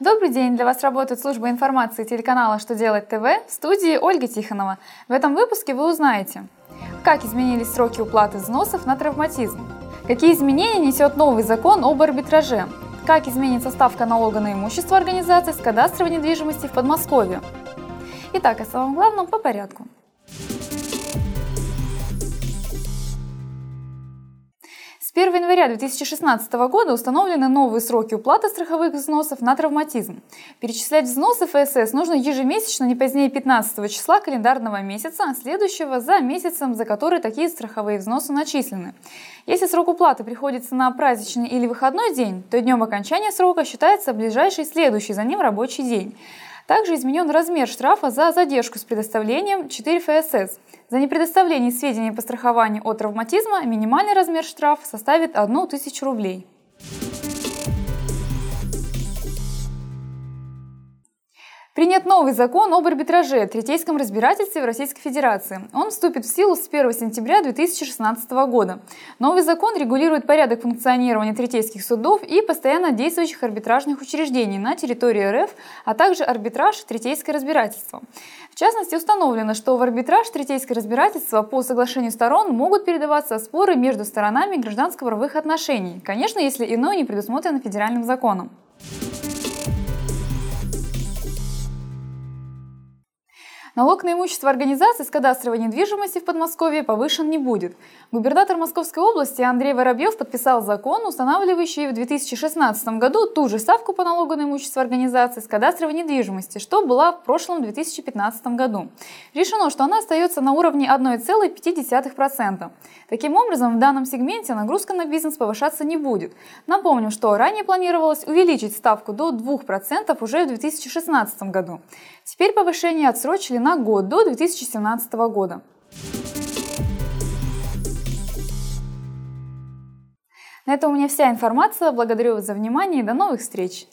Добрый день! Для вас работает служба информации телеканала «Что делать ТВ» в студии Ольга Тихонова. В этом выпуске вы узнаете, как изменились сроки уплаты взносов на травматизм, какие изменения несет новый закон об арбитраже, как изменится ставка налога на имущество организаций с кадастровой недвижимости в Подмосковье. Итак, о самом главном по порядку. С 1 января 2016 года установлены новые сроки уплаты страховых взносов на травматизм. Перечислять взносы ФСС нужно ежемесячно не позднее 15 числа календарного месяца, следующего за месяцем, за который такие страховые взносы начислены. Если срок уплаты приходится на праздничный или выходной день, то днем окончания срока считается ближайший следующий за ним рабочий день. Также изменен размер штрафа за задержку с предоставлением 4 ФСС. За непредоставление сведений по страхованию от травматизма минимальный размер штрафа составит 1 тысячу рублей. Принят новый закон об арбитраже, третейском разбирательстве в Российской Федерации. Он вступит в силу с 1 сентября 2016 года. Новый закон регулирует порядок функционирования третейских судов и постоянно действующих арбитражных учреждений на территории РФ, а также арбитраж, третейское разбирательство. В частности, установлено, что в арбитраж, третейское разбирательство по соглашению сторон могут передаваться споры между сторонами гражданско-правовых отношений, конечно, если иное не предусмотрено федеральным законом. Налог на имущество организаций с кадастровой недвижимости в Подмосковье повышен не будет. Губернатор Московской области Андрей Воробьев подписал закон, устанавливающий в 2016 году ту же ставку по налогу на имущество организаций с кадастровой недвижимости, что была в прошлом 2015 году. Решено, что она остается на уровне 1,5%. Таким образом, в данном сегменте нагрузка на бизнес повышаться не будет. Напомним, что ранее планировалось увеличить ставку до 2% уже в 2016 году. Теперь повышение отсрочили на год до 2017 года. На этом у меня вся информация. Благодарю вас за внимание и до новых встреч!